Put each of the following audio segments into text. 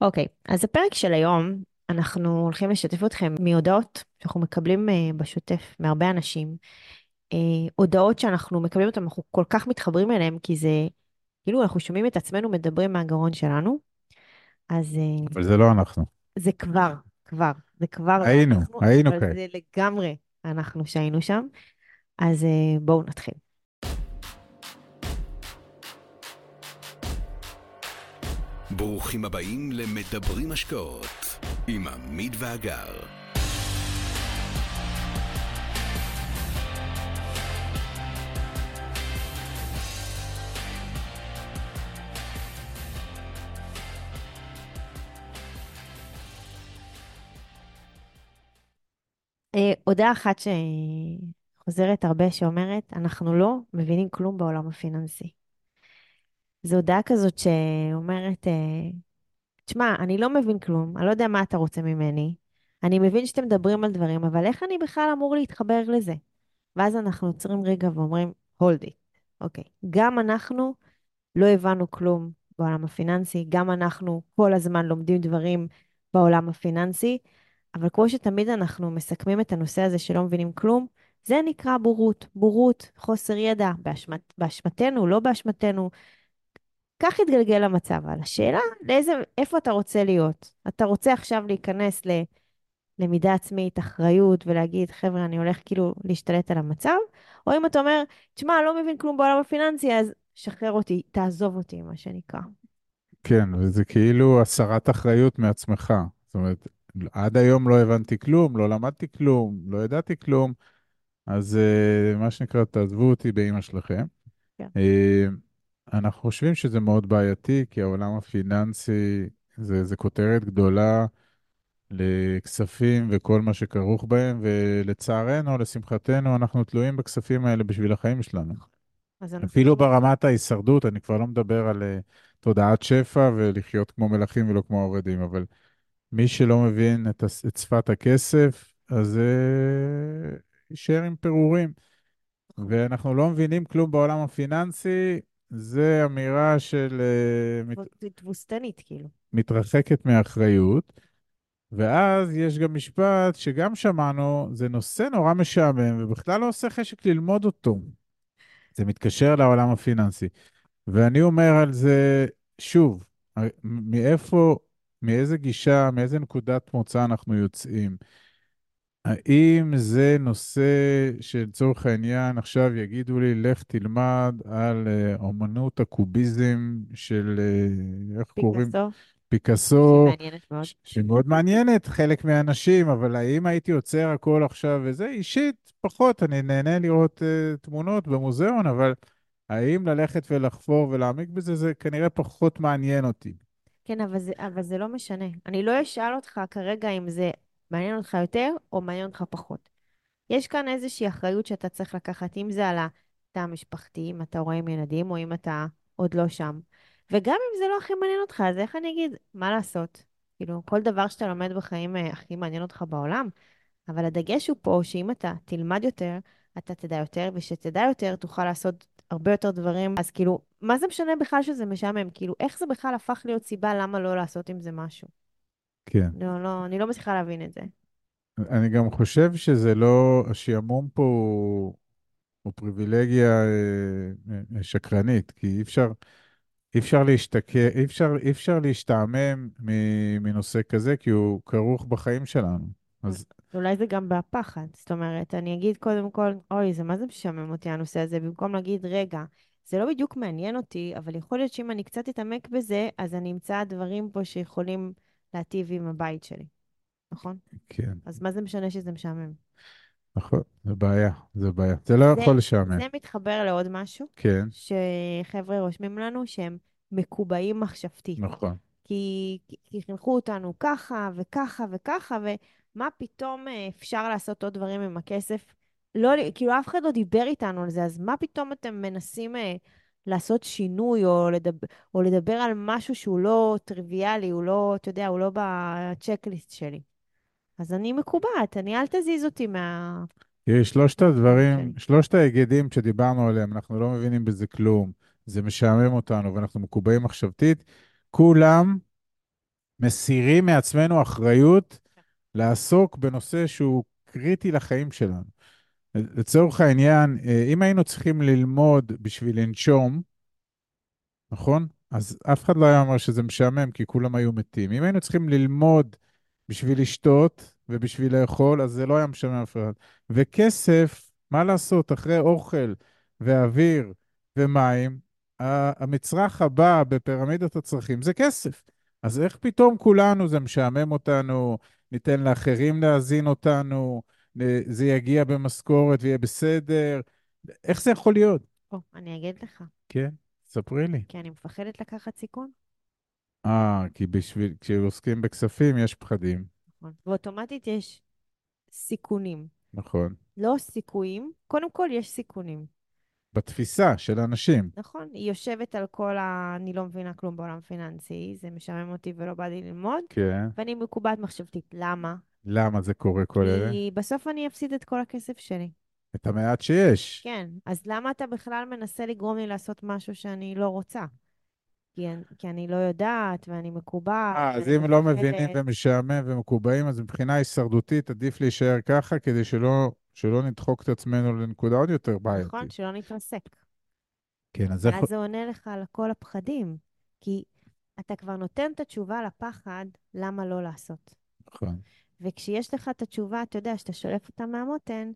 אוקיי, אז הפרק של היום, אנחנו הולכים לשתף אתכם מהודעות שאנחנו מקבלים אה, בשוטף מהרבה אנשים. אה, הודעות שאנחנו מקבלים אותן, אנחנו כל כך מתחברים אליהן, כי זה, כאילו אנחנו שומעים את עצמנו מדברים מהגרון שלנו. אז אה, אבל זה לא אנחנו. זה כבר, כבר, זה כבר היינו, אנחנו, היינו אבל כאלה. זה לגמרי אנחנו שהיינו שם. אז בואו נתחיל. ברוכים הבאים למדברים השקעות עם עמית ואגר. אה, הודעה אחת שחוזרת הרבה שאומרת, אנחנו לא מבינים כלום בעולם הפיננסי. זו הודעה כזאת שאומרת, אה, תשמע, אני לא מבין כלום, אני לא יודע מה אתה רוצה ממני. אני מבין שאתם מדברים על דברים, אבל איך אני בכלל אמור להתחבר לזה? ואז אנחנו עוצרים רגע ואומרים, hold it. אוקיי, גם אנחנו לא הבנו כלום בעולם הפיננסי, גם אנחנו כל הזמן לומדים דברים בעולם הפיננסי, אבל כמו שתמיד אנחנו מסכמים את הנושא הזה שלא מבינים כלום, זה נקרא בורות. בורות, חוסר ידע, באשמת, באשמתנו, לא באשמתנו. כך התגלגל המצב. אבל השאלה, לאיזה, איפה אתה רוצה להיות? אתה רוצה עכשיו להיכנס ללמידה עצמית, אחריות, ולהגיד, חבר'ה, אני הולך כאילו להשתלט על המצב? או אם אתה אומר, תשמע, לא מבין כלום בעולם הפיננסי, אז שחרר אותי, תעזוב אותי, מה שנקרא. כן, וזה כאילו הסרת אחריות מעצמך. זאת אומרת, עד היום לא הבנתי כלום, לא למדתי כלום, לא ידעתי כלום, אז uh, מה שנקרא, תעזבו אותי באימא שלכם. כן. Uh, אנחנו חושבים שזה מאוד בעייתי, כי העולם הפיננסי זה, זה כותרת גדולה לכספים וכל מה שכרוך בהם, ולצערנו, לשמחתנו, אנחנו תלויים בכספים האלה בשביל החיים שלנו. אנחנו אפילו לא... ברמת ההישרדות, אני כבר לא מדבר על uh, תודעת שפע ולחיות כמו מלכים ולא כמו עובדים, אבל מי שלא מבין את, את שפת הכסף, אז uh, יישאר עם פירורים. ואנחנו לא מבינים כלום בעולם הפיננסי, זה אמירה של מת, תבוסתנית, כאילו. מתרחקת מאחריות. ואז יש גם משפט שגם שמענו, זה נושא נורא משעמם, ובכלל לא עושה חשק ללמוד אותו. זה מתקשר לעולם הפיננסי. ואני אומר על זה, שוב, מאיפה, מאיזה גישה, מאיזה נקודת מוצא אנחנו יוצאים? האם זה נושא שלצורך העניין עכשיו יגידו לי, לך תלמד על אה, אומנות הקוביזם של, אה, איך קוראים? פיקאסו, שמעניינת מאוד. שמאוד מעניינת חלק מהאנשים, אבל האם הייתי עוצר הכל עכשיו וזה? אישית, פחות, אני נהנה לראות uh, תמונות במוזיאון, אבל האם ללכת ולחפור ולהעמיק בזה, זה כנראה פחות מעניין אותי. כן, אבל זה, אבל זה לא משנה. אני לא אשאל אותך כרגע אם זה מעניין אותך יותר או מעניין אותך פחות. יש כאן איזושהי אחריות שאתה צריך לקחת, אם זה על התא המשפחתי, אם אתה רואה עם ילדים, או אם אתה עוד לא שם. וגם אם זה לא הכי מעניין אותך, אז איך אני אגיד, מה לעשות? כאילו, כל דבר שאתה לומד בחיים אה, הכי מעניין אותך בעולם, אבל הדגש הוא פה שאם אתה תלמד יותר, אתה תדע יותר, ושתדע יותר, תוכל לעשות הרבה יותר דברים. אז כאילו, מה זה משנה בכלל שזה משעמם? כאילו, איך זה בכלל הפך להיות סיבה למה לא לעשות עם זה משהו? כן. לא, לא, אני לא מצליחה להבין את זה. אני גם חושב שזה לא, השעמום פה הוא, הוא פריבילגיה אה, אה, שקרנית, כי אי אפשר, אי אפשר להשתכר, אי אפשר, אי אפשר להשתעמם מ- מנושא כזה, כי הוא כרוך בחיים שלנו. אז אולי זה גם בפחד. זאת אומרת, אני אגיד קודם כל, אוי, זה מה זה משעמם אותי הנושא הזה, במקום להגיד, רגע, זה לא בדיוק מעניין אותי, אבל יכול להיות שאם אני קצת אתעמק בזה, אז אני אמצא דברים פה שיכולים להטיב עם הבית שלי, נכון? כן, אז מה זה משנה שזה משעמם? נכון, זה בעיה, זה בעיה. זה לא זה, יכול לשעמם. זה מתחבר לעוד משהו, כן, שחבר'ה רושמים לנו שהם מקובעים מחשבתית. נכון. כי, כי כי חינכו אותנו ככה וככה וככה, ומה פתאום אה, אפשר לעשות עוד דברים עם הכסף? לא, כאילו, אף אחד לא דיבר איתנו על זה, אז מה פתאום אתם מנסים אה, לעשות שינוי או לדבר, או לדבר על משהו שהוא לא טריוויאלי, הוא לא, אתה יודע, הוא לא בצ'קליסט שלי. אז אני מקובעת, אני, אל תזיז אותי מה... תראי, שלושת הדברים, שלי. שלושת ההיגדים שדיברנו עליהם, אנחנו לא מבינים בזה כלום, זה משעמם אותנו ואנחנו מקובעים מחשבתית, כולם מסירים מעצמנו אחריות לעסוק בנושא שהוא קריטי לחיים שלנו. לצורך העניין, אה, אם היינו צריכים ללמוד בשביל לנשום, נכון? אז אף אחד לא היה אומר שזה משעמם, כי כולם היו מתים. אם היינו צריכים ללמוד בשביל לשתות ובשביל לאכול, אז זה לא היה משעמם אף אחד. וכסף, מה לעשות, אחרי אוכל ואוויר ומים, המצרך הבא בפירמידת הצרכים זה כסף. אז איך פתאום כולנו, זה משעמם אותנו, ניתן לאחרים להזין אותנו, זה יגיע במשכורת ויהיה בסדר? איך זה יכול להיות? או, אני אגיד לך. כן, ספרי לי. כי אני מפחדת לקחת סיכון. אה, כי בשביל, כשעוסקים בכספים יש פחדים. נכון. ואוטומטית יש סיכונים. נכון. לא סיכויים, קודם כל יש סיכונים. בתפיסה של אנשים. נכון, היא יושבת על כל ה... אני לא מבינה כלום בעולם פיננסי, זה משעמם אותי ולא בא לי ללמוד, כן. ואני מקובעת מחשבתית. למה? למה זה קורה כל אלה? כי בסוף אני אפסיד את כל הכסף שלי. את המעט שיש. כן, אז למה אתה בכלל מנסה לגרום לי לעשות משהו שאני לא רוצה? כי, אני- כי אני לא יודעת ואני מקובעת. אה, אז אם לא. מבינים ומשעמם ומקובעים, אז מבחינה הישרדותית עדיף להישאר ככה, כדי שלא, שלא נדחוק את עצמנו לנקודה עוד יותר בעייתית. נכון, שלא נתרסק. כן, אז. ואז זה עונה לך על כל הפחדים. כי אתה כבר נותן את התשובה לפחד, למה לא לעשות. נכון. וכשיש לך את התשובה, אתה יודע, שאתה שולף אותה מהמותן,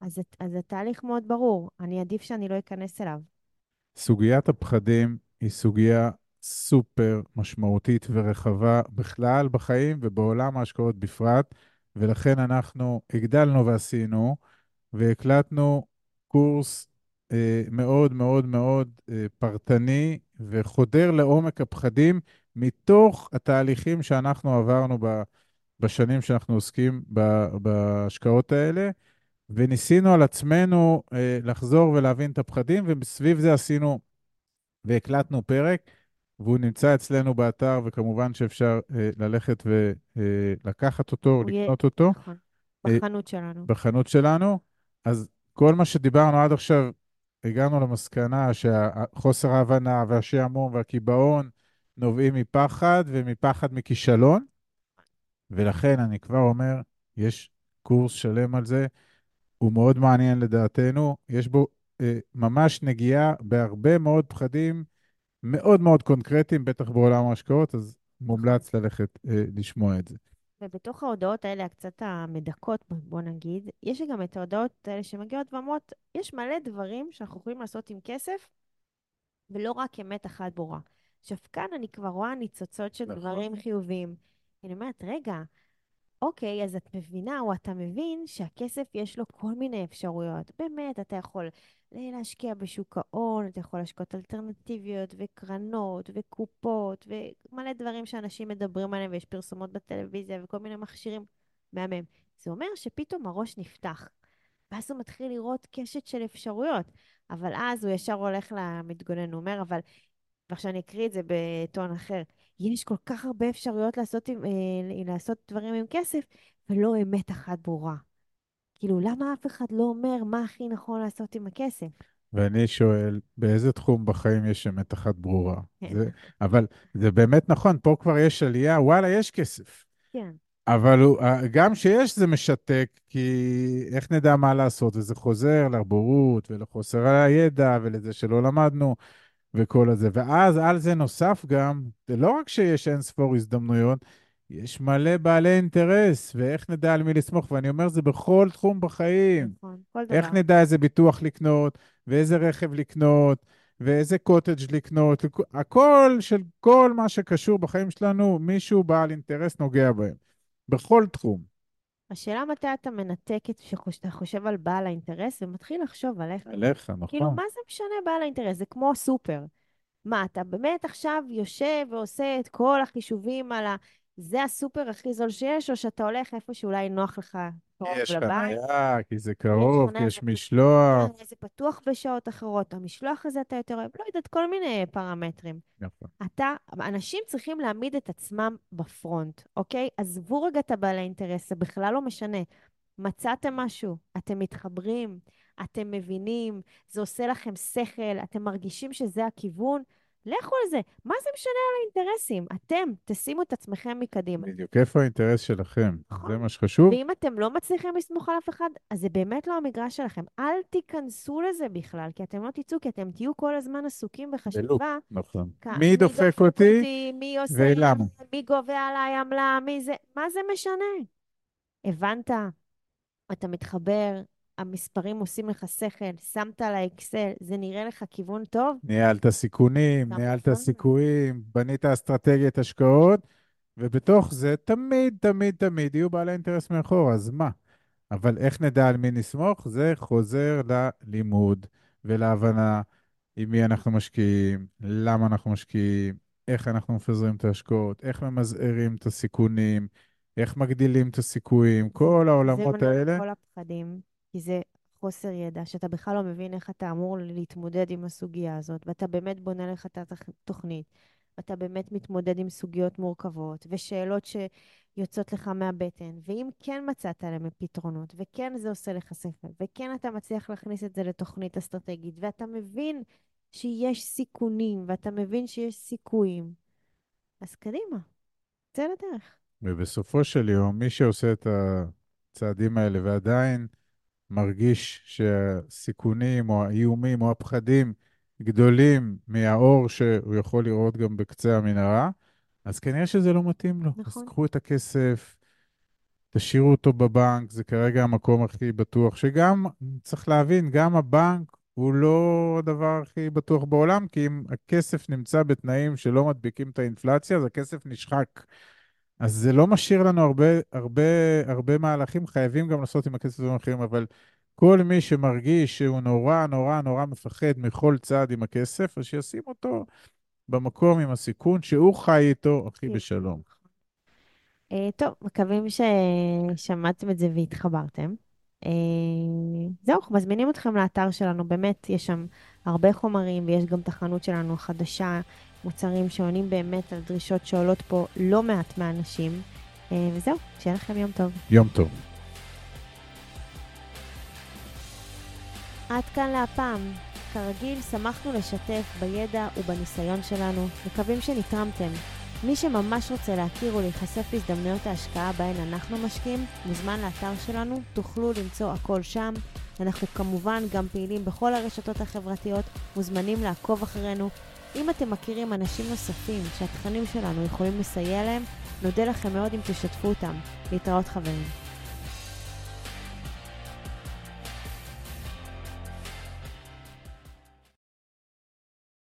אז, אז התהליך מאוד ברור. אני עדיף שאני לא אכנס אליו. סוגיית הפחדים היא סוגיה סופר משמעותית ורחבה בכלל בחיים ובעולם ההשקעות בפרט, ולכן אנחנו הגדלנו ועשינו והקלטנו קורס אה, מאוד מאוד מאוד אה, פרטני וחודר לעומק הפחדים מתוך התהליכים שאנחנו עברנו ב, בשנים שאנחנו עוסקים בהשקעות האלה, וניסינו על עצמנו אה, לחזור ולהבין את הפחדים, וסביב זה עשינו והקלטנו פרק, והוא נמצא אצלנו באתר, וכמובן שאפשר אה, ללכת ולקחת אותו, הוא יהיה- לקנות אותו נכון. אה, בחנות שלנו. בחנות שלנו. אז כל מה שדיברנו עד עכשיו, הגענו למסקנה שחוסר ההבנה והשעמום והקיבעון נובעים מפחד ומפחד מכישלון, ולכן אני כבר אומר, יש קורס שלם על זה, הוא מאוד מעניין לדעתנו, יש בו אה, ממש נגיעה בהרבה מאוד פחדים מאוד מאוד קונקרטיים, בטח בעולם ההשקעות, אז מומלץ ללכת אה, לשמוע את זה. ובתוך ההודעות האלה, הקצת המדכאות, בוא נגיד, יש גם את ההודעות האלה שמגיעות ואומרות, יש מלא דברים שאנחנו יכולים לעשות עם כסף, ולא רק אמת אחת ברורה. עכשיו, כאן אני כבר רואה ניצוצות של נכון. דברים חיוביים. אני אומרת, רגע, אוקיי, אז את מבינה או אתה מבין שהכסף יש לו כל מיני אפשרויות. באמת, אתה יכול להשקיע בשוק ההון, אתה יכול להשקעות אלטרנטיביות וקרנות וקופות ומלא דברים שאנשים מדברים עליהם ויש פרסומות בטלוויזיה וכל מיני מכשירים. מהמם. זה אומר שפתאום הראש נפתח. ואז הוא מתחיל לראות קשת של אפשרויות. אבל אז הוא ישר הולך למתגונן, הוא אומר, אבל, ועכשיו אני אקריא את זה בטון אחר, יש כל כך הרבה אפשרויות לעשות, עם, אה, לעשות דברים עם כסף, ולא אמת אחת ברורה. כאילו, למה אף אחד לא אומר מה הכי נכון לעשות עם הכסף? ואני שואל, באיזה תחום בחיים יש אמת אחת ברורה? כן. זה, אבל זה באמת נכון, פה כבר יש עלייה, וואלה, יש כסף. כן, אבל הוא, גם שיש זה משתק, כי איך נדע מה לעשות? וזה חוזר לבורות ולחוסר הידע ולזה שלא למדנו וכל הזה. ואז על זה נוסף גם, זה לא רק שיש אין ספור הזדמנויות, יש מלא בעלי אינטרס, ואיך נדע על מי לסמוך? ואני אומר, זה בכל תחום בחיים. נכון, כל דבר. איך נדע איזה ביטוח לקנות, ואיזה רכב לקנות, ואיזה קוטג' לקנות, הכל של כל מה שקשור בחיים שלנו, מישהו בעל אינטרס נוגע בהם. בכל תחום. השאלה מתי אתה מנתק את שאתה חושב על בעל האינטרס ומתחיל לחשוב עליך. עליך, נכון. כאילו, מה זה משנה בעל האינטרס? זה כמו סופר. מה, אתה באמת עכשיו יושב ועושה את כל החישובים על ה... זה הסופר הכי זול שיש, או שאתה הולך איפה שאולי נוח לך קרוב יש לבית? חניה, כי זה קרוב, כי יש משלוח. אה, זה פתוח בשעות אחרות, המשלוח הזה אתה יותר אוהב, לא יודעת, כל מיני פרמטרים. נכון. אתה, אנשים צריכים להעמיד את עצמם בפרונט, אוקיי? עזבו רגע את הבעלי אינטרס, זה בכלל לא משנה. מצאתם משהו, אתם מתחברים, אתם מבינים, זה עושה לכם שכל, אתם מרגישים שזה הכיוון, לכו על זה. מה זה משנה על האינטרסים? אתם תשימו את עצמכם מקדימה. בדיוק, איפה האינטרס שלכם? נכון. זה מה שחשוב. ואם אתם לא מצליחים לסמוך על אף אחד, אז זה באמת לא המגרש שלכם. אל תיכנסו לזה בכלל, כי אתם לא תצאו, כי אתם תהיו כל הזמן עסוקים בחשיבה. נכון. כ- מי דופק אותי? מי עושה ולמה? מי גובה עליי עמלה, מי זה, מה זה משנה? הבנת? אתה מתחבר, המספרים עושים לך שכל, שמת על האקסל, זה נראה לך כיוון טוב? ניהלת סיכונים. ניהלת סיכויים, בנית אסטרטגיית השקעות, ובתוך זה תמיד, תמיד, תמיד יהיו בעלי אינטרס מאחור, אז מה? אבל איך נדע על מי נסמוך? זה חוזר ללימוד ולהבנה עם מי אנחנו משקיעים, למה אנחנו משקיעים, איך אנחנו מפזרים את ההשקעות, איך ממזערים את הסיכונים, איך מגדילים את הסיכויים, כל העולמות זה האלה. מונע כל הפחדים, כי זה חוסר ידע, שאתה בכלל לא מבין איך אתה אמור להתמודד עם הסוגיה הזאת, ואתה באמת בונה לך את התוכנית, ואתה באמת מתמודד עם סוגיות מורכבות, ושאלות שיוצאות לך מהבטן, ואם כן מצאת להם פתרונות, וכן זה עושה לך שכל, וכן אתה מצליח להכניס את זה לתוכנית אסטרטגית, ואתה מבין שיש סיכונים, ואתה מבין שיש סיכויים, אז קדימה, צא לדרך. ובסופו של יום, מי שעושה את הצעדים האלה ועדיין מרגיש שהסיכונים או האיומים או הפחדים גדולים מהאור שהוא יכול לראות גם בקצה המנהרה, אז כנראה שזה לא מתאים לו. נכון. אז קחו את הכסף, תשאירו אותו בבנק, זה כרגע המקום הכי בטוח, שגם, צריך להבין, גם הבנק הוא לא הדבר הכי בטוח בעולם, כי אם הכסף נמצא בתנאים שלא מדביקים את האינפלציה, אז הכסף נשחק. אז זה לא משאיר לנו הרבה, הרבה, הרבה מהלכים, חייבים גם לעשות עם הכסף אחרים, אבל כל מי שמרגיש שהוא נורא, נורא, נורא מפחד מכל צעד עם הכסף, אז שישים אותו במקום עם הסיכון שהוא חי איתו הכי בשלום. אה, טוב, מקווים ששמעתם את זה והתחברתם. אה, זהו, אנחנו מזמינים אתכם לאתר שלנו, באמת, יש שם הרבה חומרים, ויש גם את החנות שלנו החדשה, מוצרים שעונים באמת על דרישות שעולות פה לא מעט מהאנשים. אה, וזהו, שיהיה לכם יום טוב. יום טוב. עד כאן להפעם. כרגיל, שמחנו לשתף בידע ובניסיון שלנו, מקווים שנתרמתם. מי שממש רוצה להכיר ולהיחשף להזדמנויות ההשקעה בהן אנחנו משקיעים, מוזמן לאתר שלנו, תוכלו למצוא הכל שם. אנחנו כמובן גם פעילים בכל הרשתות החברתיות, מוזמנים לעקוב אחרינו. אם אתם מכירים אנשים נוספים שהתכנים שלנו יכולים לסייע להם, נודה לכם מאוד אם תשתפו אותם. להתראות חברים.